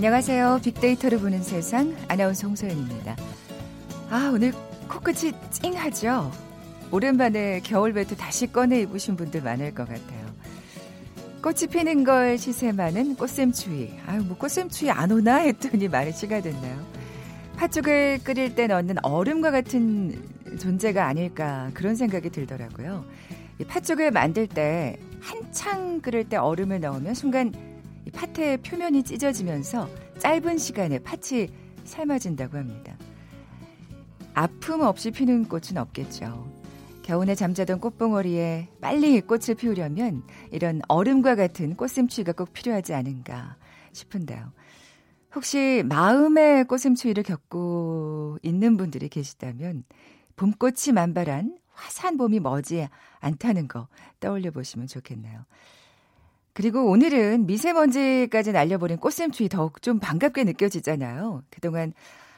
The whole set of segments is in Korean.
안녕하세요. 빅데이터를 보는 세상 아나운서 홍소연입니다. 아, 오늘 코끝이 찡하죠? 오랜만에 겨울 배트 다시 꺼내 입으신 분들 많을 것 같아요. 꽃이 피는 걸 시샘하는 꽃샘추위. 아유, 뭐 꽃샘추위 안 오나 했더니 말이 시가 됐나요? 팥죽을 끓일 때 넣는 얼음과 같은 존재가 아닐까 그런 생각이 들더라고요. 이 팥죽을 만들 때 한창 끓일 때 얼음을 넣으면 순간 이 팥의 표면이 찢어지면서 짧은 시간에 팥이 삶아진다고 합니다. 아픔 없이 피는 꽃은 없겠죠. 겨우내 잠자던 꽃봉오리에 빨리 꽃을 피우려면 이런 얼음과 같은 꽃샘추위가 꼭 필요하지 않은가 싶은데요. 혹시 마음의 꽃샘추위를 겪고 있는 분들이 계시다면 봄꽃이 만발한 화사한 봄이 머지 않다는 거 떠올려 보시면 좋겠네요. 그리고 오늘은 미세먼지까지 날려버린 꽃샘추위 더욱 좀 반갑게 느껴지잖아요. 그동안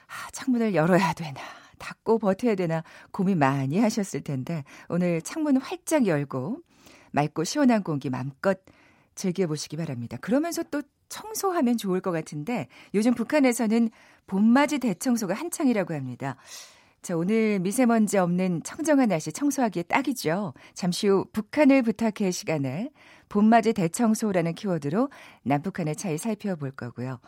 아, 창문을 열어야 되나 닫고 버텨야 되나 고민 많이 하셨을 텐데 오늘 창문 활짝 열고 맑고 시원한 공기 맘껏 즐겨보시기 바랍니다. 그러면서 또 청소하면 좋을 것 같은데 요즘 북한에서는 봄맞이 대청소가 한창이라고 합니다. 자, 오늘 미세먼지 없는 청정한 날씨 청소하기에 딱이죠. 잠시 후 북한을 부탁해 시간에 봄맞이 대청소라는 키워드로 남북한의 차이 살펴볼 거고요.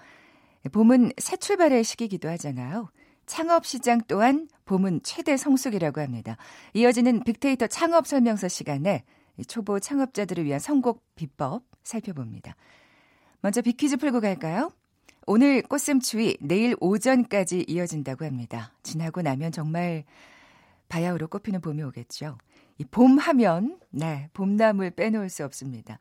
봄은 새 출발의 시기이기도 하잖아요. 창업 시장 또한 봄은 최대 성숙이라고 합니다. 이어지는 빅데이터 창업 설명서 시간에 초보 창업자들을 위한 선곡 비법 살펴봅니다. 먼저 빅퀴즈 풀고 갈까요? 오늘 꽃샘추위 내일 오전까지 이어진다고 합니다. 지나고 나면 정말 바야흐로 꽃피는 봄이 오겠죠. 이 봄 하면 네, 봄나물 빼놓을 수 없습니다.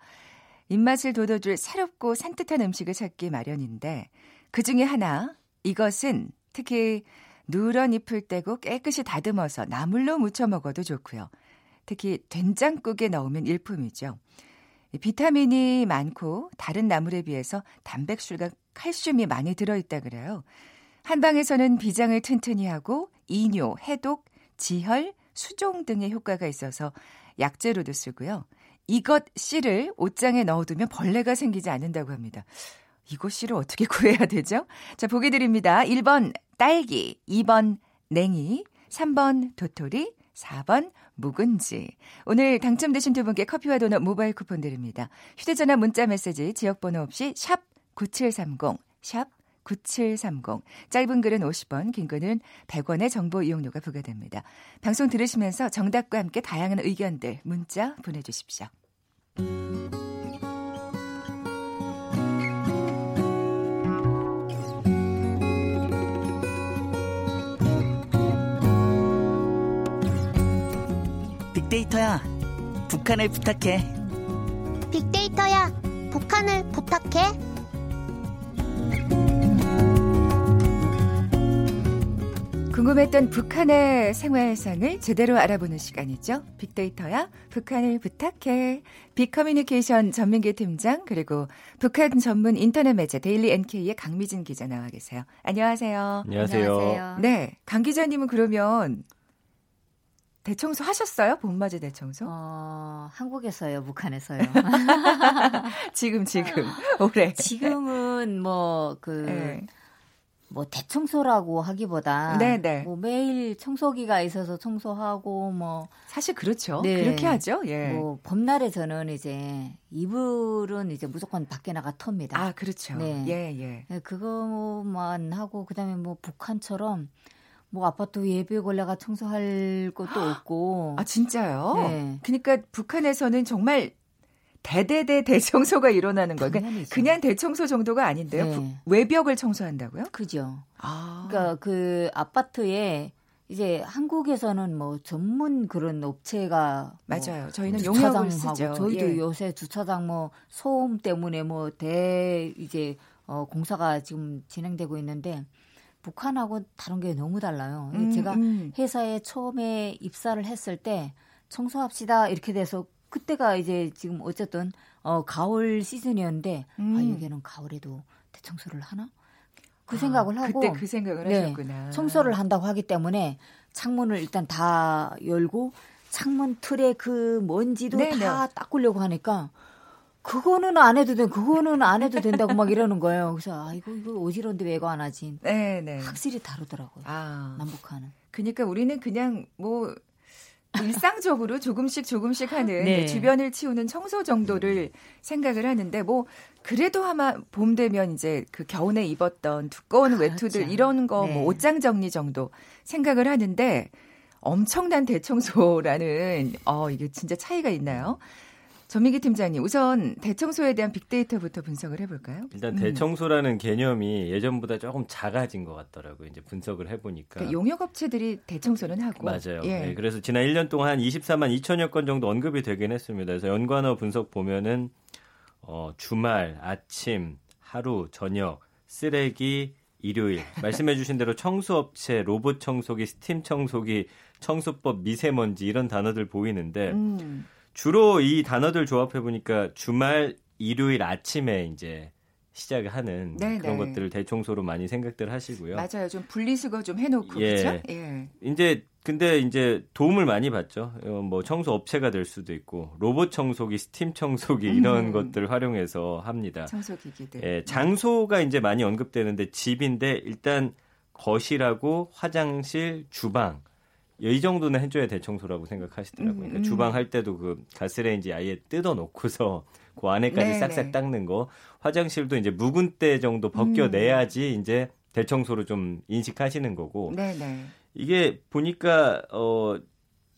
입맛을 돋워줄 새롭고 산뜻한 음식을 찾기 마련인데 그 중에 하나 이것은 특히 누런 잎을 떼고 깨끗이 다듬어서 나물로 무쳐 먹어도 좋고요. 특히 된장국에 넣으면 일품이죠. 비타민이 많고 다른 나물에 비해서 단백질과 칼슘이 많이 들어있다 그래요. 한방에서는 비장을 튼튼히 하고 이뇨, 해독, 지혈, 수종 등의 효과가 있어서 약재로도 쓰고요. 이것 씨를 옷장에 넣어두면 벌레가 생기지 않는다고 합니다. 이것 씨를 어떻게 구해야 되죠? 자, 보기 드립니다. 1번 딸기, 2번 냉이, 3번 도토리, 4번 묵은지. 오늘 당첨되신 두 분께 커피와 도넛 모바일 쿠폰 드립니다. 휴대전화 문자 메시지 지역번호 없이 샵 9730, 샵 9730. 짧은 글은 50원, 긴 글은 100원의 정보 이용료가 부과됩니다. 방송 들으시면서 정답과 함께 다양한 의견들 문자 보내주십시오. 빅데이터야, 북한을 부탁해. 빅데이터야, 북한을 부탁해. 궁금했던 북한의 생활상을 제대로 알아보는 시간이죠. 빅데이터야, 북한을 부탁해. 빅커뮤니케이션 전민기 팀장, 그리고 북한 전문 인터넷 매체 데일리 NK의 강미진 기자 나와 계세요. 안녕하세요. 안녕하세요. 안녕하세요. 네. 강 기자님은 그러면 대청소 하셨어요? 봄맞이 대청소? 어, 한국에서요, 북한에서요. 지금, 지금, 올해. 지금은 뭐, 그, 네. 뭐 대청소라고 하기보다 네네. 네. 뭐 매일 청소기가 있어서 청소하고 뭐 사실 그렇죠. 네. 그렇게 하죠. 예. 뭐 봄날에 저는 이제 이불은 이제 무조건 밖에 나가 텁니다. 아 그렇죠. 네. 예 예. 네, 그거만 하고 그다음에 뭐 북한처럼 뭐 아파트 예배 걸레가 청소할 것도 없고. 아 진짜요? 네. 그러니까 북한에서는 정말 대대대 대청소가 일어나는 거예요. 그러니까 그냥 대청소 정도가 아닌데요. 네. 외벽을 청소한다고요? 그죠. 아. 그러니까 그 아파트에 이제 한국에서는 뭐 전문 그런 업체가 뭐 맞아요. 뭐 저희는 용역을 쓰죠. 저희도 예. 요새 주차장 뭐 소음 때문에 뭐 대 이제 어 공사가 지금 진행되고 있는데 북한하고 다른 게 너무 달라요. 음, 제가 음. 회사에 처음에 입사를 했을 때 청소합시다 이렇게 돼서 그때가 이제 지금 어쨌든 어 가을 시즌이었는데 아, 음. 아 여기는 가을에도 대청소를 하나? 그 아, 생각을 하고 그때 그 생각을 네, 하셨구나. 청소를 한다고 하기 때문에 창문을 일단 다 열고 창문 틀에 그 먼지도 네네. 다 네. 닦으려고 하니까 그거는 안 해도 돼. 그거는 안 해도 된다고 막 이러는 거예요. 그래서 아 이거 이거 어지러운데 왜 이거 안 하지? 네, 네. 확실히 다르더라고요. 아. 남북한은. 그러니까 우리는 그냥 뭐 일상적으로 조금씩 조금씩 하는 네. 주변을 치우는 청소 정도를 생각을 하는데 뭐 그래도 아마 봄 되면 이제 그 겨우내 입었던 두꺼운 그렇죠. 외투들 이런 거 네. 뭐 옷장 정리 정도 생각을 하는데 엄청난 대청소라는 어 이게 진짜 차이가 있나요? 전민기 팀장님 우선 대청소에 대한 빅데이터부터 분석을 해볼까요? 일단 음. 대청소라는 개념이 예전보다 조금 작아진 것 같더라고요. 이제 분석을 해보니까. 그러니까 용역업체들이 대청소는 하고 맞아요. 예. 네, 그래서 지난 1년 동안 한 24만 2천여 건 정도 언급이 되긴 했습니다. 그래서 연관어 분석 보면은 어, 주말, 아침, 하루, 저녁, 쓰레기, 일요일 말씀해주신 대로 청소업체, 로봇 청소기, 스팀 청소기, 청소법, 미세먼지 이런 단어들 보이는데 음. 주로 이 단어들 조합해 보니까 주말, 일요일 아침에 이제 시작을 하는 네네. 그런 것들을 대청소로 많이 생각들 하시고요. 맞아요. 좀 분리수거 좀 해놓고 예. 그렇죠? 예. 이제 근데 이제 도움을 많이 받죠. 어, 뭐 청소 업체가 될 수도 있고 로봇 청소기, 스팀 청소기 이런 음. 것들을 활용해서 합니다. 청소기기들. 예, 장소가 이제 많이 언급되는데 집인데 일단 거실하고 화장실, 주방 이 정도는 해줘야 대청소라고 생각하시더라고요. 그러니까 음, 음. 주방 할 때도 그 가스레인지 아예 뜯어 놓고서 그 안에까지 네네. 싹싹 닦는 거. 화장실도 이제 묵은 때 정도 벗겨내야지 이제 대청소로 좀 인식하시는 거고. 네네. 이게 보니까 어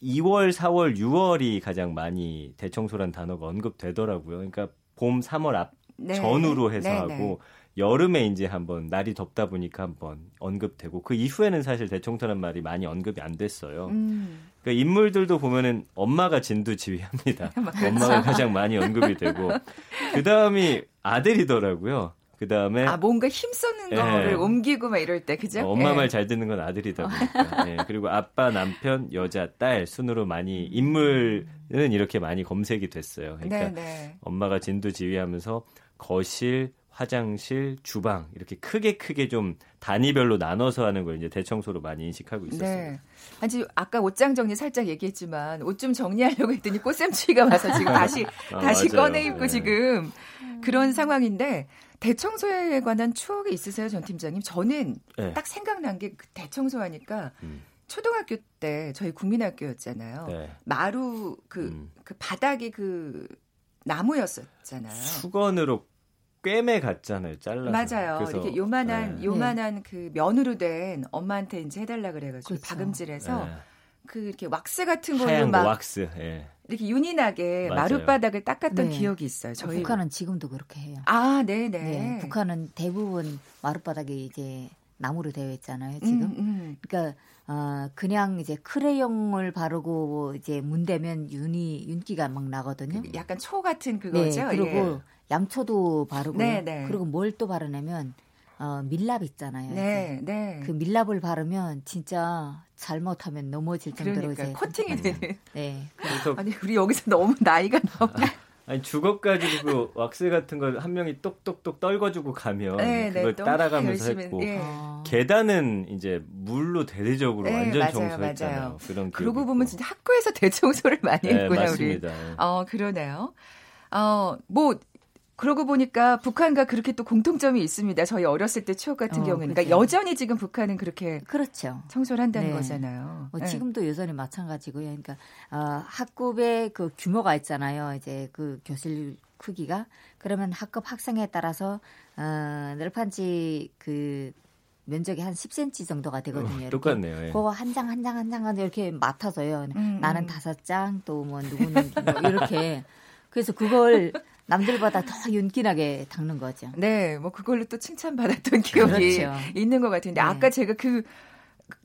2월, 4월, 6월이 가장 많이 대청소란 단어가 언급되더라고요. 그러니까 봄, 3월 앞 네. 전후로 해서 네네. 하고 여름에 이제 한번 날이 덥다 보니까 한번 언급되고 그 이후에는 사실 대청소란 말이 많이 언급이 안 됐어요. 음. 그 인물들도 보면은 엄마가 진두지휘합니다. 엄마가 가장 많이 언급이 되고 그 다음이 아들이더라고요. 그 다음에 아 뭔가 힘쓰는 예. 거를 옮기고 막 이럴 때 그죠? 어, 엄마 예. 말잘 듣는 건 아들이다 보니까. 예, 그리고 아빠, 남편, 여자, 딸 순으로 많이 인물은 이렇게 많이 검색이 됐어요. 그러니까 네네. 엄마가 진두지휘하면서 거실, 화장실, 주방 이렇게 크게 크게 좀 단위별로 나눠서 하는 걸 이제 대청소로 많이 인식하고 있었어요. 네. 아니 아까 옷장 정리 살짝 얘기했지만 옷 좀 정리하려고 했더니 꽃샘추위가 와서 지금 다시 아, 다시 맞아요. 꺼내 입고 네. 지금 그런 상황인데 대청소에 관한 추억이 있으세요, 전 팀장님? 저는 네. 딱 생각난 게그 대청소 하니까 음. 초등학교 때 저희 국민학교였잖아요. 네. 마루 그, 음. 그 바닥이 그 나무였었잖아요. 수건으로 꿰매 갔잖아요. 잘라서. 맞아요. 그래서, 이렇게 요만한 네. 요만한 그 면으로 된 엄마한테 이제 해달라 그래가지고 그렇죠. 박음질해서 네. 그 이렇게 왁스 같은 걸로 막 왁스. 예. 이렇게 맞아요. 마룻바닥을 닦았던 네. 기억이 있어요. 저희 북한은 지금도 그렇게 해요. 아, 네네. 네, 북한은 대부분 마룻바닥이 이제 나무로 되어 있잖아요. 음, 지금. 음. 그러니까 어, 그냥 이제 크레용을 바르고 이제 문대면 윤이 윤기가 막 나거든요. 약간 초 같은 네, 그거죠. 그리고 예. 양초도 바르고 네, 네. 그리고 뭘 또 바르냐면 어, 밀랍 있잖아요. 네. 네. 그 밀랍을 바르면 진짜 잘못하면 넘어질 정도로 그러니까 이제 코팅이 되는. 네. 그래서 아니 우리 여기서 너무 나이가 나와. 아니 주걱 가지고 그 왁스 같은 걸 한 명이 똑똑똑 떨궈주고 가면 네, 네, 그걸 또 따라가면서 했고 예. 어, 계단은 이제 물로 대대적으로 네, 완전 맞아요, 청소했잖아요. 맞아요. 그런 그러고 기억이 보면 있고. 진짜 학교에서 대청소를 많이 네, 했구나 우리. 맞습니다. 예. 어 그러네요. 어뭐 그러고 보니까 북한과 그렇게 또 공통점이 있습니다. 저희 어렸을 때 추억 같은 어, 경우는. 그러니까 그렇죠. 여전히 지금 북한은 그렇게 그렇죠. 청소를 한다는 네. 거잖아요. 뭐 네. 지금도 여전히 마찬가지고요. 그러니까 어, 학급의 그 규모가 있잖아요. 이제 그 교실 크기가 그러면 학급 학생에 따라서 어, 널판지 그 면적이 한 10cm 정도가 되거든요. 어. 똑같네요. 예. 그거 한 장 한 장 한장 이렇게 맡아서요. 음, 나는 음. 다섯 장, 또 뭐 누구는 뭐 이렇게. 그래서 그걸 남들보다 더 윤기나게 닦는 거죠. 네, 뭐 그걸로 또 칭찬받았던 기억이 그렇죠. 있는 것 같은데 네. 아까 제가 그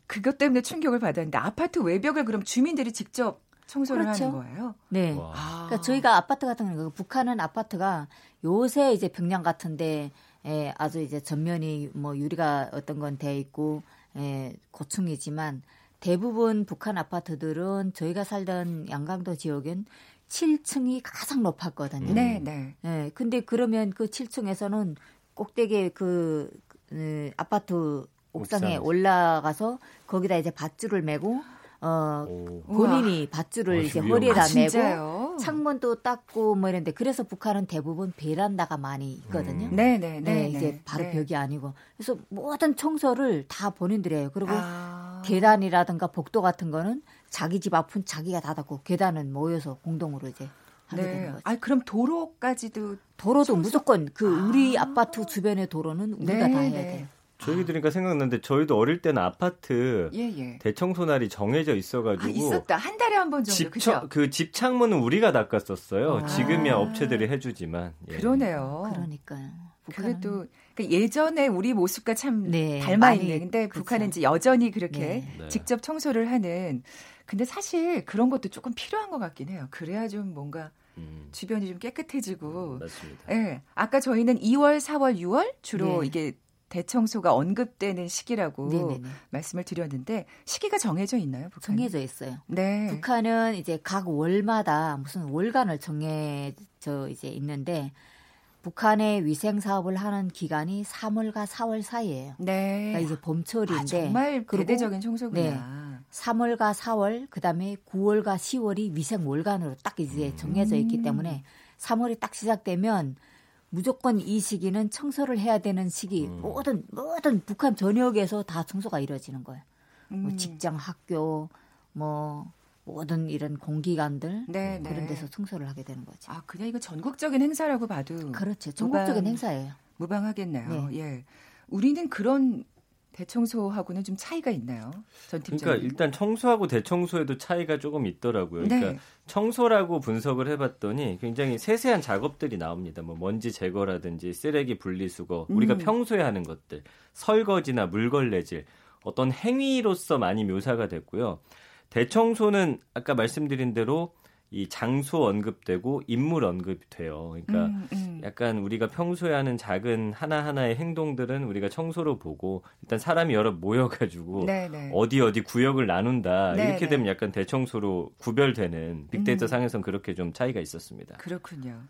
그것 때문에 충격을 받았는데 아파트 외벽을 그럼 주민들이 직접 청소를 그렇죠. 하는 거예요? 네. 와. 아. 그러니까 저희가 아파트 같은 거 북한은 아파트가 요새 이제 평양 같은데 에, 아주 이제 전면이 뭐 유리가 어떤 건 돼 있고 에, 고층이지만 대부분 북한 아파트들은 저희가 살던 양강도 지역은 7층이 가장 높았거든요. 네, 네. 예, 근데 그러면 그 7층에서는 꼭대기 그, 그 아파트 옥상에 옥상. 올라가서 거기다 이제 밧줄을 메고 어 오. 본인이 밧줄을 어, 이제. 허리에다 아, 메고? 창문도 닦고 뭐 이런데 그래서 북한은 대부분 베란다가 많이 있거든요. 음. 네, 네, 네, 네, 네. 이제 바로 네. 벽이 아니고 그래서 모든 청소를 다 본인들이 해요. 그리고 아. 계단이라든가 복도 같은 거는 자기 집 앞은 자기가 닫았고 계단은 모여서 공동으로 이제 하게 되는 네. 거죠. 아, 그럼 도로까지도 도로도 무조건 그 우리 아 파트 주변의 도로는 우리가 네, 다 해야 네. 돼요. 저희 들으니까 생각났는데 저희도 어릴 때는 아파트 예, 예. 대청소 날이 정해져 아, 있어가지고 있었다. 한 달에 한 번 정도. 집, 그죠? 그집 창문은 우리가 닦았었어요. 아. 지금이야 업체들이 해주지만. 예. 그러네요. 그러니까요. 또 그러니까 예전에 우리 모습과 참 네, 닮아 많이 있는. 근데 그렇죠. 북한은 이제 여전히 그렇게 네. 네. 직접 청소를 하는. 근데 사실 그런 것도 조금 필요한 것 같긴 해요. 그래야 좀 뭔가 음, 주변이 좀 깨끗해지고. 맞습니다. 예. 아까 저희는 2월, 4월, 6월 주로 네. 이게 대청소가 언급되는 시기라고 네네네. 말씀을 드렸는데 시기가 정해져 있나요? 북한? 정해져 있어요. 네. 북한은 이제 각 월마다 무슨 월간을 정해져 이제 있는데 북한의 위생 사업을 하는 기간이 3월과 4월 사이예요. 네. 그러니까 이제 봄철인데 아, 정말 대대적인 청소구나. 3월과 4월 그 다음에 9월과 10월이 위생 월간으로 딱 이제 정해져 있기 음. 때문에 3월이 딱 시작되면 무조건 이 시기는 청소를 해야 되는 시기 음. 모든 모든 북한 전역에서 다 청소가 이루어지는 거예요. 뭐 음. 직장, 학교, 뭐 모든 이런 공기관들 네, 그런 네. 데서 청소를 하게 되는 거죠. 아, 그냥 이거 전국적인 행사라고 봐도 그렇죠. 전국적인 무방- 행사예요. 무방하겠네요. 네. 예. 우리는 그런 대청소하고는 좀 차이가 있나요? 전. 그러니까 일단 청소하고 대청소에도 차이가 조금 있더라고요. 그러니까 네. 청소라고 분석을 해봤더니 굉장히 세세한 작업들이 나옵니다. 뭐 먼지 제거라든지 쓰레기 분리수거, 우리가 음. 평소에 하는 것들, 설거지나 물걸레질, 어떤 행위로서 많이 묘사가 됐고요. 대청소는 아까 말씀드린 대로 이 장소 언급되고 인물 언급이 돼요. 그러니까 음, 음. 약간 우리가 평소에 하는 작은 하나하나의 행동들은 우리가 청소로 보고 일단 사람이 여러 모여가지고 네, 네. 어디 어디 구역을 나눈다 네, 이렇게 네. 되면 약간 대청소로 구별되는 빅데이터 음. 상에선 그렇게 좀 차이가 있었습니다. 그렇군요.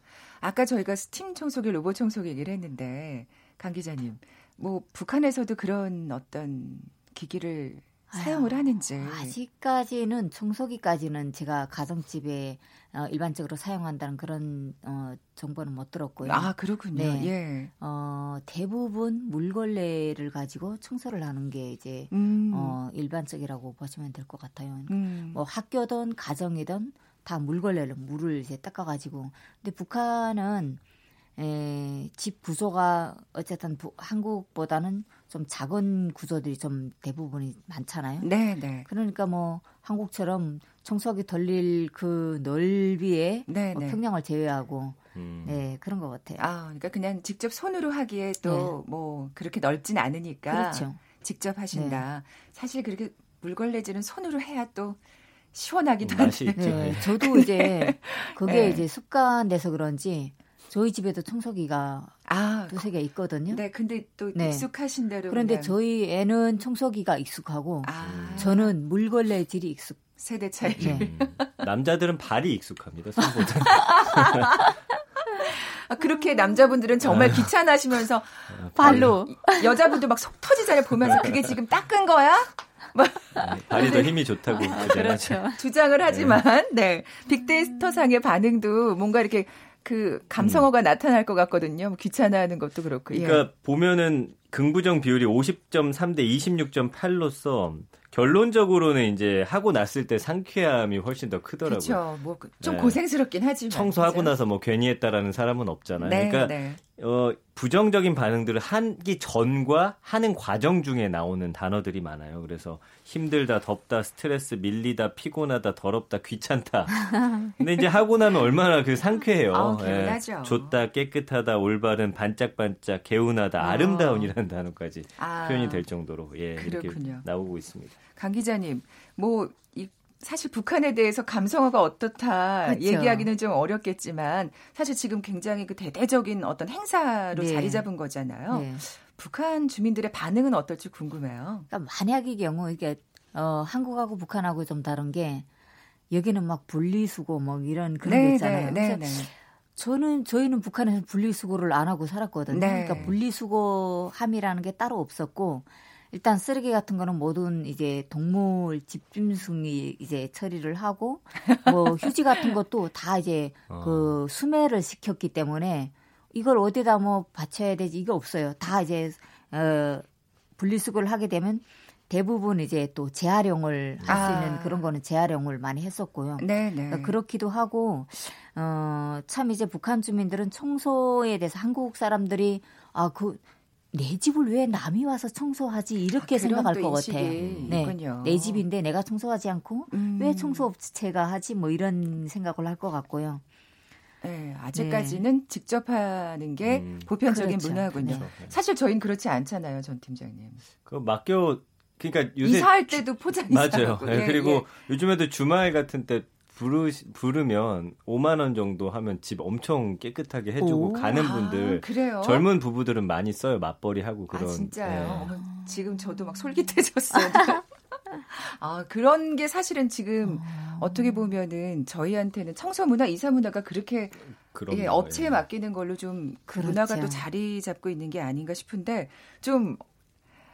아까 저희가 스팀 청소기, 로봇 청소기 얘기를 했는데 강 기자님, 뭐 북한에서도 그런 어떤 기기를 사용을 하는지. 아직까지는 청소기까지는 제가 가정집에 어, 일반적으로 사용한다는 그런 어, 정보는 못 들었고요. 아, 그렇군요. 네. 예. 어, 대부분 물걸레를 가지고 청소를 하는 게 이제 음. 어, 일반적이라고 보시면 될 것 같아요. 음. 뭐 학교든 가정이든 다 물걸레로 물을 이제 닦아가지고. 근데 북한은 에, 집 구조가 어쨌든 부, 한국보다는 좀 작은 구조들이 좀 대부분이 많잖아요. 네, 네. 그러니까 뭐 한국처럼 청소기 돌릴 그 넓이에 네, 뭐 네. 평양을 제외하고 음. 네 그런 것 같아요. 아, 그러니까 그냥 직접 손으로 하기에 또 뭐 그렇게 넓진 않으니까 네. 그렇죠. 직접 하신다. 사실 그렇게 물걸레질은 손으로 해야 또 시원하기도 한데. 있죠. 네, 저도 이제 그게 네. 이제 습관돼서 그런지 저희 집에도 청소기가 아, 두세 개 있거든요. 네, 근데 또 네. 익숙하신 대로 그런데 그냥- 저희 애는 청소기가 익숙하고 아, 저는 물걸레 질이 익숙. 세대 차이. 네. 음. 남자들은 발이 익숙합니다. 손보다. 아, 그렇게 남자분들은 정말 귀찮아하시면서 발로. 여자분들 막 속 터지잖아요. 보면서 그게 지금 닦은 거야? 발이 더 힘이 좋다고 주장하죠. 주장을 하지만 네 빅데이터 상의 반응도 뭔가 이렇게 그 감성어가 나타날 것 같거든요. 뭐 귀찮아하는 것도 그렇고. 예. 그러니까 보면은 긍부정 비율이 50.3 대 26.8로서 결론적으로는 이제 하고 났을 때 상쾌함이 훨씬 더 크더라고요. 그렇죠. 뭐좀 네. 고생스럽긴 하지만 청소하고 그죠? 나서 뭐 괜히 했다라는 사람은 없잖아요. 네, 그러니까 네. 어, 부정적인 반응들을 하기 전과 하는 과정 중에 나오는 단어들이 많아요. 그래서 힘들다, 덥다, 스트레스, 밀리다, 피곤하다, 더럽다, 귀찮다. 근데 이제 하고 나면 얼마나 그 상쾌해요. 개운하죠. 예, 좋다, 깨끗하다, 올바른, 반짝반짝, 개운하다, 아. 아름다운이라는 단어까지 아. 표현이 될 정도로 예, 이렇게 그렇군요. 나오고 있습니다. 강 기자님, 뭐 이, 사실 북한에 대해서 감성어가 어떻다 그렇죠. 얘기하기는 좀 어렵겠지만 사실 지금 굉장히 그 대대적인 어떤 행사로 네. 자리 잡은 거잖아요. 네. 북한 주민들의 반응은 어떨지 궁금해요. 그러니까 만약의 경우 이게 어, 한국하고 북한하고 좀 다른 게 여기는 막 분리수거 뭐 이런 그런 게 있잖아요. 네, 그래서 네. 저는 저희는 북한에서 분리수거를 안 하고 살았거든요. 네. 그러니까 분리수거함이라는 게 따로 없었고 일단 쓰레기 같은 거는 모든 이제 동물 집중승이 이제 처리를 하고 뭐 휴지 같은 것도 다 이제 어. 그 수매를 시켰기 때문에 이걸 어디다 뭐 받쳐야 되지 이거 없어요. 다 이제 어 분리수거를 하게 되면 대부분 이제 또 재활용을 할수 아. 있는 그런 거는 재활용을 많이 했었고요. 네, 네. 그러니까 그렇기도 하고 어 참 이제 북한 주민들은 청소에 대해서 한국 사람들이 아그 내 집을 왜 남이 와서 청소하지 이렇게 아, 생각할 것 같아. 네, 있군요. 내 집인데 내가 청소하지 않고 음. 왜 청소 업체가 하지 뭐 이런 생각을 할 것 같고요. 네, 아직까지는 네. 직접 하는 게 음. 보편적인 그렇죠. 문화군요. 네. 사실 저희는 그렇지 않잖아요, 전 팀장님. 그 맡겨 그러니까 요새 이사할 때도 포장 맞아요. 네, 그리고 예. 요즘에도 주말 같은 때 부르 부르면 5만 원 정도 하면 집 엄청 깨끗하게 해주고 오, 가는 아, 분들 아, 젊은 부부들은 많이 써요 맞벌이 하고 그런. 아, 진짜요. 네. 지금 저도 막 솔깃해졌어요. 아 그런 게 사실은 지금 어... 어떻게 보면은 저희한테는 청소 문화, 이사 문화가 그렇게 예, 업체에 예. 맡기는 걸로 좀 그렇죠. 문화가 또 자리 잡고 있는 게 아닌가 싶은데 좀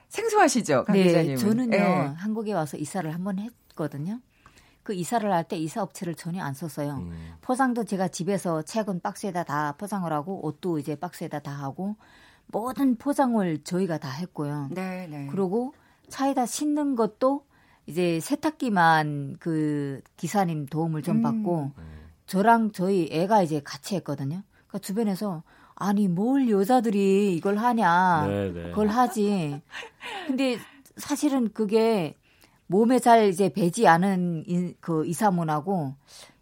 생소하시죠, 강 네, 기자님은? 저는요 네. 한국에 와서 이사를 한번 했거든요. 그 이사를 할 때 이사 업체를 전혀 안 썼어요. 음. 포장도 제가 집에서 책은 박스에다 다 포장을 하고 옷도 이제 박스에다 다 하고 모든 포장을 저희가 다 했고요. 네, 네. 그리고 차에다 싣는 것도 이제 세탁기만 그 기사님 도움을 좀 음. 받고 음. 저랑 저희 애가 이제 같이 했거든요. 그러니까 주변에서 아니 뭘 여자들이 이걸 하냐 네네. 네. 그걸 하지 근데 사실은 그게 몸에 잘 이제 배지 않은 인, 그 이사문하고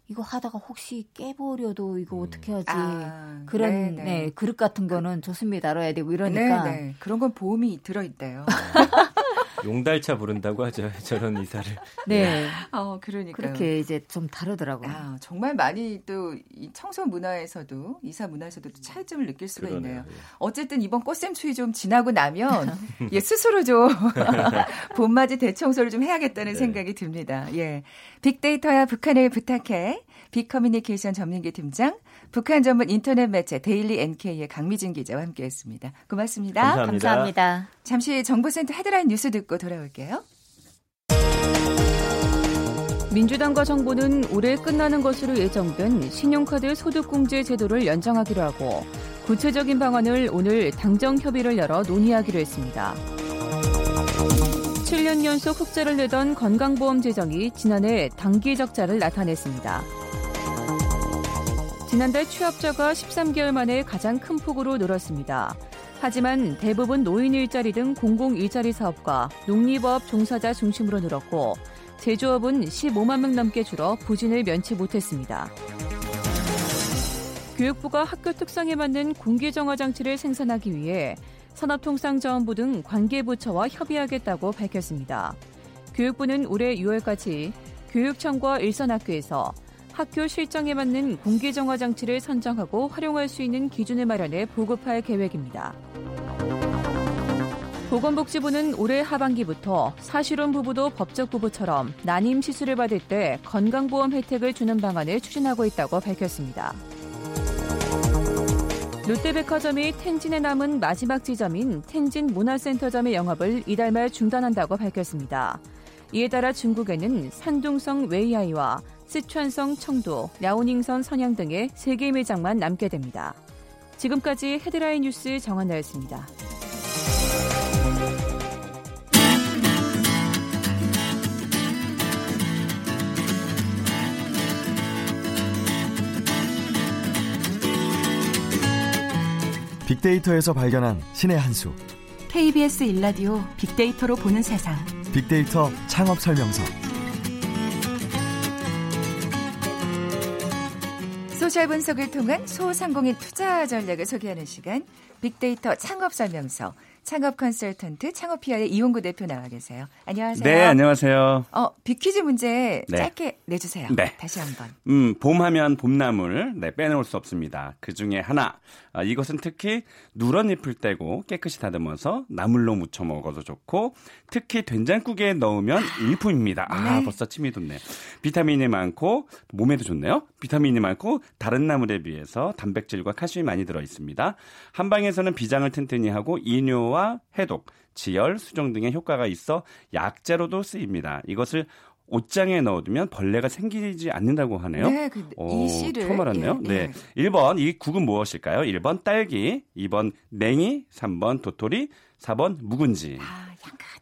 이거 하다가 혹시 깨버려도 이거 음. 어떻게 하지 아, 그런 네네. 네, 그릇 같은 거는 조심히 다뤄야 되고 이러니까 네네. 그런 건 보험이 들어있대요 용달차 부른다고 하죠. 저런 이사를. 네. 어, 그러니까 그렇게 이제 좀 다르더라고요. 아, 정말 많이 또이 청소 문화에서도 이사 문화에서도 차이점을 느낄 수가 그러네요. 있네요. 예. 어쨌든 이번 꽃샘추위 좀 지나고 나면 예, 스스로 좀 봄맞이 대청소를 좀 해야겠다는 네. 생각이 듭니다. 예. 빅데이터야 북한을 부탁해. 빅커뮤니케이션 전민기 팀장, 북한 전문 인터넷 매체 데일리 NK의 강미진 기자와 함께했습니다. 고맙습니다. 감사합니다. 감사합니다. 잠시 정보센터 헤드라인 뉴스 듣고 돌아올게요. 민주당과 정부는 올해 끝나는 것으로 예정된 신용카드 소득공제 제도를 연장하기로 하고 구체적인 방안을 오늘 당정 협의를 열어 논의하기로 했습니다. 7년 연속 흑자를 내던 건강보험 재정이 지난해 단기 적자를 나타냈습니다. 지난달 취업자가 13개월 만에 가장 큰 폭으로 늘었습니다. 하지만 대부분 노인 일자리 등 공공 일자리 사업과 농립업 종사자 중심으로 늘었고 제조업은 15만 명 넘게 줄어 부진을 면치 못했습니다. 교육부가 학교 특성에 맞는 공기정화 장치를 생산하기 위해 산업통상자원부 등 관계 부처와 협의하겠다고 밝혔습니다. 교육부는 올해 6월까지 교육청과 일선학교에서 학교 실정에 맞는 공기 정화 장치를 선정하고 활용할 수 있는 기준을 마련해 보급할 계획입니다. 보건복지부는 올해 하반기부터 사실혼 부부도 법적 부부처럼 난임 시술을 받을 때 건강보험 혜택을 주는 방안을 추진하고 있다고 밝혔습니다. 롯데백화점이 텐진에 남은 마지막 지점인 텐진 문화센터점의 영업을 이달 말 중단한다고 밝혔습니다. 이에 따라 중국에는 산둥성 웨이아이와 스촨성 청도, 랴오닝선 선양 등의 3개 매장만 남게 됩니다. 지금까지 헤드라인 뉴스 정한나였습니다. 빅데이터에서 발견한 신의 한 수. KBS 일라디오 빅데이터로 보는 세상. 빅데이터 창업 설명서. 소셜 분석을 통한 소상공인 투자 전략을 소개하는 시간 빅데이터 창업 설명서 창업 컨설턴트 창업피아의 이용구 대표 나와 계세요. 안녕하세요. 네, 안녕하세요. 어, 빅퀴즈 문제 네. 짧게 내주세요. 네. 다시 한번. 음, 봄하면 봄나물 네, 빼놓을 수 없습니다. 그 중에 하나 아, 이것은 특히 누런 잎을 떼고 깨끗이 다듬어서 나물로 무쳐 먹어도 좋고 특히 된장국에 넣으면 일품입니다. 아, 네. 벌써 침이 돋네요. 비타민이 많고 몸에도 좋네요. 비타민이 많고 다른 나물에 비해서 단백질과 칼슘이 많이 들어 있습니다. 한방에서는 비장을 튼튼히 하고 이뇨와 항산화와 해독, 지열, 수정 등의 효과가 있어 약재로도 쓰입니다. 이것을 옷장에 넣어두면 벌레가 생기지 않는다고 하네요. 네, 그, 이 씨를 처음 알았네요. 예, 네. 예. 1번 이 국은 무엇일까요? 1번 딸기, 2번 냉이, 3번 도토리, 4번 묵은지. 아,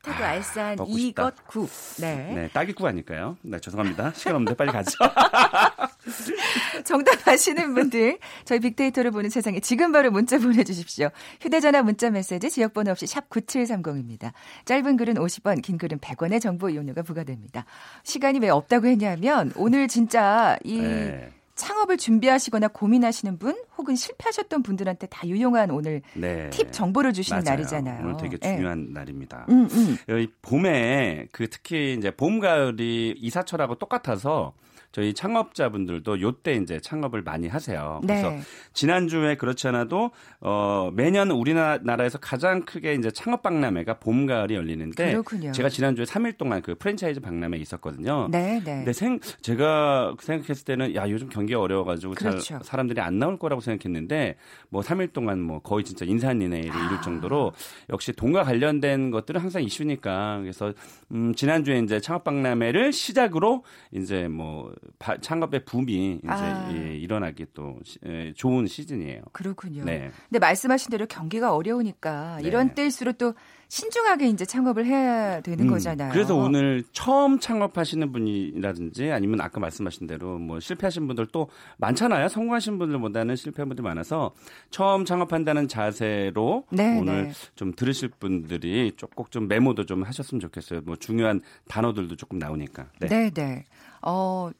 향긋하고 알싸한 먹고 싶다. 이것 국. 네. 네, 딸기국 아닐까요? 네, 죄송합니다. 시간 없는데 빨리 가죠. 정답 아시는 분들 저희 빅데이터를 보는 세상에 지금 바로 문자 보내주십시오. 휴대전화 문자 메시지 지역번호 없이 샵 9730입니다. 짧은 글은 50원 긴 글은 100원의 정보 이용료가 부과됩니다. 시간이 왜 없다고 했냐면 오늘 진짜 이 네. 창업을 준비하시거나 고민하시는 분 혹은 실패하셨던 분들한테 다 유용한 오늘 네. 팁 정보를 주시는 맞아요. 날이잖아요. 오늘 되게 예. 중요한 날입니다. 음, 음. 이 봄에 그 특히 이제 봄 가을이 이사철하고 똑같아서 저희 창업자분들도 요때 이제 창업을 많이 하세요. 그래서 네. 지난주에 그렇지 않아도 어 매년 우리나라에서 가장 크게 이제 창업 박람회가 봄 가을이 열리는데 그렇군요. 제가 지난주에 3일 동안 그 프랜차이즈 박람회에 있었거든요. 네, 네. 근데 생 제가 생각했을 때는 야 요즘 경기가 어려워 가지고 잘 그렇죠. 사람들이 안 나올 거라고 생각했는데 뭐 3일 동안 뭐 거의 진짜 인산인해를 아. 이룰 정도로 역시 돈과 관련된 것들은 항상 이슈니까 그래서 음 지난주에 이제 창업 박람회를 시작으로 이제 뭐 바- 창업의 붐이 이제 아. 예, 일어나기 또 시- 예, 좋은 시즌이에요. 그렇군요. 네. 근데 말씀하신 대로 경기가 어려우니까 네. 이런 때일수록 또 신중하게 이제 창업을 해야 되는 음, 거잖아요. 그래서 오늘 처음 창업하시는 분이라든지 아니면 아까 말씀하신 대로 뭐 실패하신 분들 또 많잖아요. 성공하신 분들보다는 실패한 분들이 많아서 처음 창업한다는 자세로 네, 오늘 네. 좀 들으실 분들이 꼭 좀 메모도 좀 하셨으면 좋겠어요. 뭐 중요한 단어들도 조금 나오니까. 네. 네, 네. 어,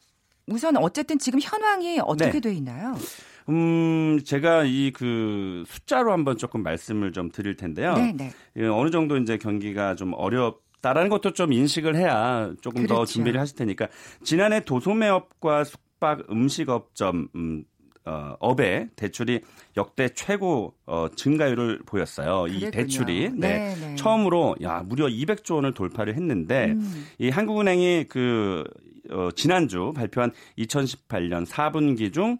우선 어쨌든 지금 현황이 어떻게 네. 돼 있나요? 음, 제가 이 그 숫자로 한번 조금 말씀을 좀 드릴 텐데요. 네, 네. 예, 어느 정도 이제 경기가 좀 어렵 다라는 것도 좀 인식을 해야 조금 더 그렇죠. 준비를 하실 테니까 지난해 도소매업과 숙박 음식업점 음, 어, 업의 대출이 역대 최고 어, 증가율을 보였어요. 이 그랬군요. 대출이 네. 네, 네. 처음으로 야 무려 200조 원을 돌파를 했는데 음. 이 한국은행이 그 어, 지난주 발표한 2018년 4분기 중 어,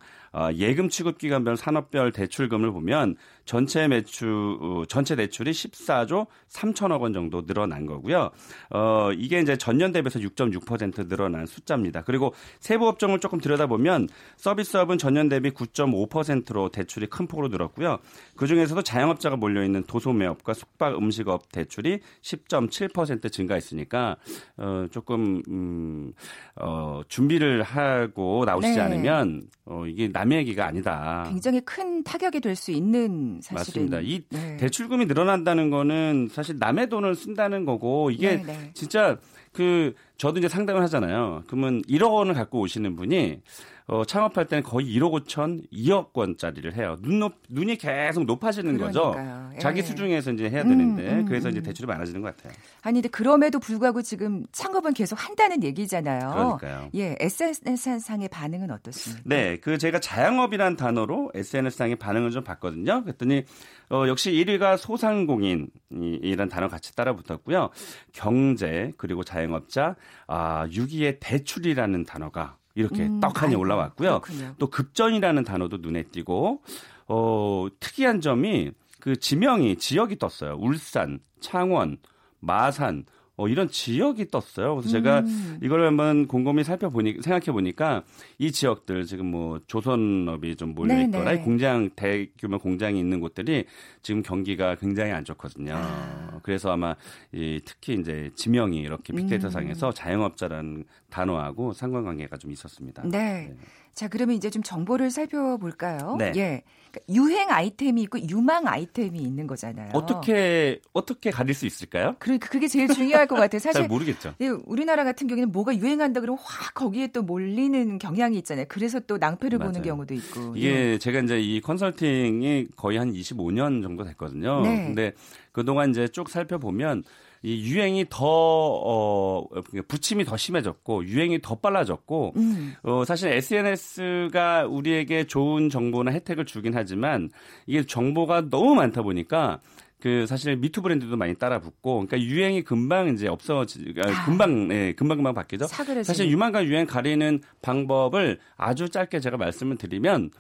예금 취급 기간별 산업별 대출금을 보면 전체 매출 어, 전체 대출이 14조 3천억 원 정도 늘어난 거고요. 어, 이게 이제 전년 대비해서 6.6% 늘어난 숫자입니다. 그리고 세부 업종을 조금 들여다보면 서비스업은 전년 대비 9.5%로 대출이 큰 폭으로 늘었고요. 그 중에서도 자영업자가 몰려 있는 도소매업과 숙박 음식업 대출이 10.7% 증가했으니까 어, 조금 음, 어, 준비를 하고 나오시지 네. 않으면 어, 이게 남의 얘기가 아니다. 굉장히 큰 타격이 될 수 있는 사실은 맞습니다. 이 네. 대출금이 늘어난다는 거는 사실 남의 돈을 쓴다는 거고 이게 네, 네. 진짜 그 저도 이제 상담을 하잖아요. 그러면 1억 원을 갖고 오시는 분이 어, 창업할 때는 거의 1억 5천, 2억 원짜리를 해요. 눈 높, 눈이 계속 높아지는 거죠. 그러니까요. 예. 자기 수중에서 이제 해야 되는데 음, 음, 그래서 이제 음. 대출이 많아지는 것 같아요. 아니 근데 그럼에도 불구하고 지금 창업은 계속 한다는 얘기잖아요. 그러니까요. 예, SNS상의 반응은 어떻습니까? 네, 그 제가 자영업이란 단어로 SNS상의 반응을 좀 봤거든요. 그랬더니 어, 역시 1위가 소상공인이란 단어 같이 따라 붙었고요. 경제 그리고 자영업자 아 6위에 대출이라는 단어가 이렇게 음, 떡하니 올라왔고요. 그렇군요. 또 급전이라는 단어도 눈에 띄고 어, 특이한 점이 그 지명이 지역이 떴어요. 울산, 창원, 마산 어, 이런 지역이 떴어요. 그래서 제가 음. 이걸 한번 곰곰이 살펴보니 생각해 보니까 이 지역들 지금 뭐 조선업이 좀 몰려 네네. 있거나 공장 대규모 공장이 있는 곳들이 지금 경기가 굉장히 안 좋거든요. 아. 그래서 아마 이 특히 이제 지명이 이렇게 빅데이터 음. 상에서 자영업자라는 단어하고 상관관계가 좀 있었습니다. 네. 자, 그러면 이제 좀 정보를 살펴볼까요? 네. 예. 그러니까 유행 아이템이 있고 유망 아이템이 있는 거잖아요. 어떻게 어떻게 가릴 수 있을까요? 그러니까 그게 제일 중요 할 것 같아요. 잘 사실 모르겠죠. 예, 우리나라 같은 경우에는 뭐가 유행한다 그러면 확 거기에 또 몰리는 경향이 있잖아요. 그래서 또 낭패를 보는 맞아요. 경우도 있고. 이게 예. 제가 이제 이 컨설팅이 거의 한 25년 정도 됐거든요. 네. 근데 그동안 이제 쭉 살펴보면 이 유행이 더, 어, 부침이 더 심해졌고, 유행이 더 빨라졌고, 음. 어, 사실 SNS가 우리에게 좋은 정보나 혜택을 주긴 하지만, 이게 정보가 너무 많다 보니까, 그 사실 미투 브랜드도 많이 따라 붙고, 그러니까 유행이 금방 이제 없어지, 아, 금방, 예, 금방 금방 바뀌죠. 사그라지는. 사실 유망과 유행 가리는 방법을 아주 짧게 제가 말씀을 드리면,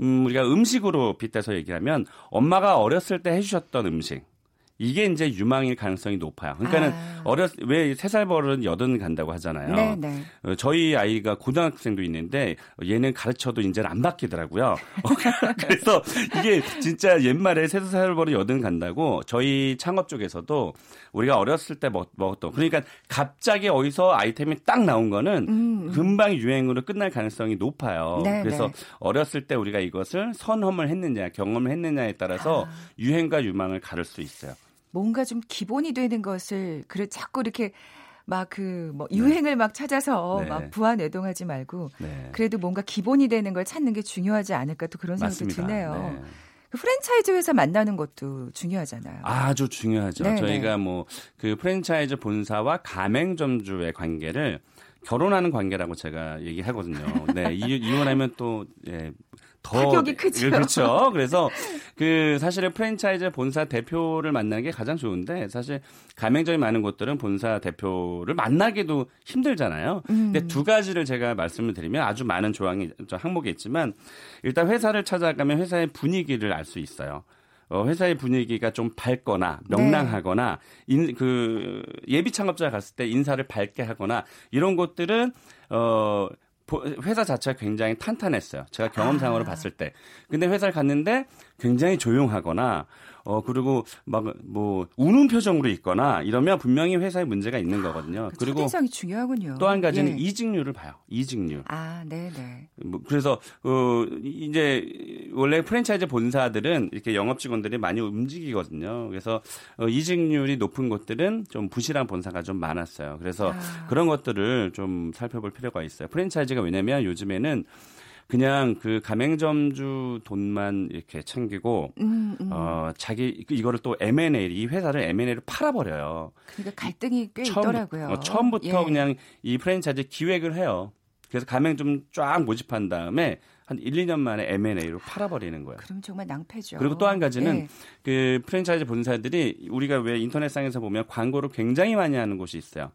음, 우리가 음식으로 빗대서 얘기하면, 엄마가 어렸을 때 해주셨던 음식, 이게 이제 유망일 가능성이 높아요. 그러니까는 아. 어렸 왜 세 살 버릇 여든 간다고 하잖아요. 네, 네. 어, 저희 아이가 고등학생도 있는데 얘는 가르쳐도 이제는 안 바뀌더라고요. 그래서 이게 진짜 옛말에 세 살 버릇 여든 간다고 저희 창업 쪽에서도 우리가 어렸을 때 먹, 었던 그러니까 갑자기 어디서 아이템이 딱 나온 거는 음. 금방 유행으로 끝날 가능성이 높아요. 네, 그래서 네. 어렸을 때 우리가 이것을 선험을 했느냐 경험을 했느냐에 따라서 아. 유행과 유망을 가를 수 있어요. 뭔가 좀 기본이 되는 것을 그래 자꾸 이렇게 막 그뭐 네. 유행을 네. 막 찾아서 네. 막 부안애동하지 말고 네. 그래도 뭔가 기본이 되는 걸 찾는 게 중요하지 않을까 또 그런 생각도 맞습니다. 드네요. 네. 그 프랜차이즈 회사 만나는 것도 중요하잖아요. 아주 중요하죠. 네 저희가 뭐 그 프랜차이즈 본사와 가맹점주의 관계를 결혼하는 관계라고 제가 얘기하거든요. 네, 이혼하면 또 예, 더 타격이 크죠. 그렇죠. 그래서 그 사실은 프랜차이즈 본사 대표를 만나는 게 가장 좋은데 사실 가맹점이 많은 곳들은 본사 대표를 만나기도 힘들잖아요. 음. 근데 두 가지를 제가 말씀을 드리면 아주 많은 조항이 항목이 있지만 일단 회사를 찾아가면 회사의 분위기를 알 수 있어요. 어, 회사의 분위기가 좀 밝거나 명랑하거나 네. 인, 그 예비 창업자 갔을 때 인사를 밝게 하거나 이런 것들은 어 회사 자체가 굉장히 탄탄했어요. 제가 경험상으로 아. 봤을 때. 근데 회사를 갔는데 굉장히 조용하거나 어 그리고 막 뭐 우는 표정으로 있거나 이러면 분명히 회사에 문제가 있는 거거든요. 그 그리고 첫인상이 중요하군요. 또 한 가지는 예. 이직률을 봐요. 이직률. 아, 네, 네. 뭐 그래서 어 이제 원래 프랜차이즈 본사들은 이렇게 영업 직원들이 많이 움직이거든요. 그래서 어, 이직률이 높은 곳들은 좀 부실한 본사가 좀 많았어요. 그래서 아. 그런 것들을 좀 살펴볼 필요가 있어요. 프랜차이즈가 왜냐면 요즘에는 그냥 그 가맹점주 돈만 이렇게 챙기고 음, 음. 어 자기 이거를 또 M&A 이 회사를 M&A로 팔아버려요. 그러니까 갈등이 꽤 처음, 있더라고요. 어, 처음부터 예. 그냥 이 프랜차이즈 기획을 해요. 그래서 가맹점 쫙 모집한 다음에 한 1, 2년 만에 M&A로 팔아버리는 거예요. 그럼 정말 낭패죠. 그리고 또 한 가지는 예. 그 프랜차이즈 본사들이 우리가 왜 인터넷상에서 보면 광고를 굉장히 많이 하는 곳이 있어요.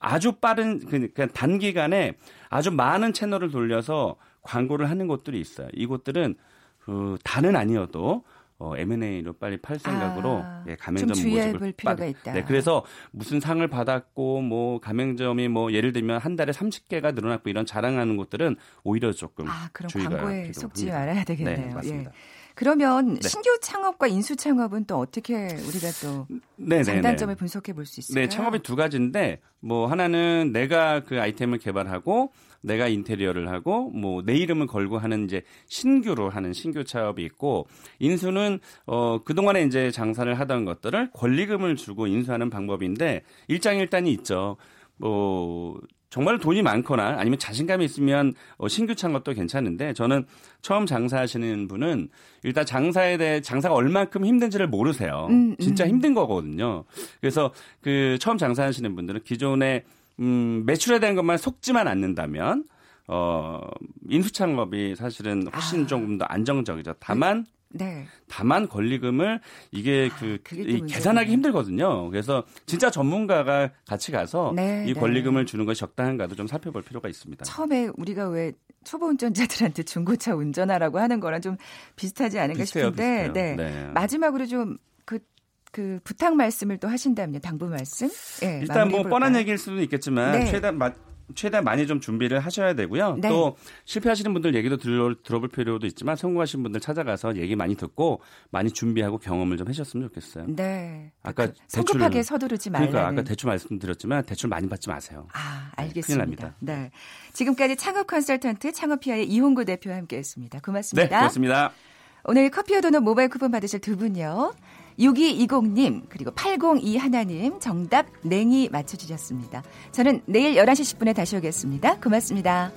아주 빠른 그냥 단기간에 아주 많은 채널을 돌려서 광고를 하는 곳들이 있어요. 이곳들은 그 다는 아니어도 어, M&A로 빨리 팔 생각으로 아, 예, 가맹점 모집을 필요가 빠르, 있다. 네, 그래서 무슨 상을 받았고 뭐 가맹점이 뭐 예를 들면 한 달에 30개가 늘어났고 이런 자랑하는 곳들은 오히려 조금 아, 그럼 주의가 광고에 속지 말아야 되겠네요. 네, 맞습니다. 예. 그러면 네. 신규 창업과 인수 창업은 또 어떻게 우리가 또 네네네. 장단점을 분석해 볼 수 있을까요? 네, 창업이 두 가지인데 뭐 하나는 내가 그 아이템을 개발하고 내가 인테리어를 하고 뭐 내 이름을 걸고 하는 이제 신규로 하는 신규 창업이 있고 인수는 어 그동안에 이제 장사를 하던 것들을 권리금을 주고 인수하는 방법인데 일장일단이 있죠. 뭐 정말 돈이 많거나 아니면 자신감이 있으면 어, 신규 창업도 괜찮은데 저는 처음 장사하시는 분은 일단 장사에 대해 장사가 얼만큼 힘든지를 모르세요. 음, 음. 진짜 힘든 거거든요. 그래서 그 처음 장사하시는 분들은 기존에 음, 매출에 대한 것만 속지만 않는다면 어, 인수 창업이 사실은 훨씬 아. 조금 더 안정적이죠. 다만 네. 다만 권리금을 이게 아, 그 이, 계산하기 힘들거든요. 그래서 진짜 전문가가 같이 가서 네, 이 네. 권리금을 네. 주는 것이 적당한가도 좀 살펴볼 필요가 있습니다. 처음에 우리가 왜 초보 운전자들한테 중고차 운전하라고 하는 거랑 좀 비슷하지 않은가 비슷해요, 싶은데 네. 네. 마지막으로 좀그그 부탁 말씀을 또 하신다면요, 당부 말씀? 네, 일단 뭐 뻔한 얘기일 수도 있겠지만 네. 최대한 최대한 많이 좀 준비를 하셔야 되고요. 네. 또 실패하시는 분들 얘기도 들어, 들어볼 필요도 있지만 성공하신 분들 찾아가서 얘기 많이 듣고 많이 준비하고 경험을 좀 하셨으면 좋겠어요. 네. 아까 그, 대출 성급하게 서두르지 말라. 그러니까 아까 대출 말씀드렸지만 대출 많이 받지 마세요. 아, 알겠습니다. 네, 큰일 납니다. 네. 지금까지 창업 컨설턴트 창업피아의 이홍구 대표와 함께했습니다. 고맙습니다. 네, 고맙습니다. 오늘 커피와 도넛 모바일 쿠폰 받으실 두 분요. 6220님, 그리고 802 하나님 정답 냉이 맞춰주셨습니다. 저는 내일 11시 10분에 다시 오겠습니다. 고맙습니다.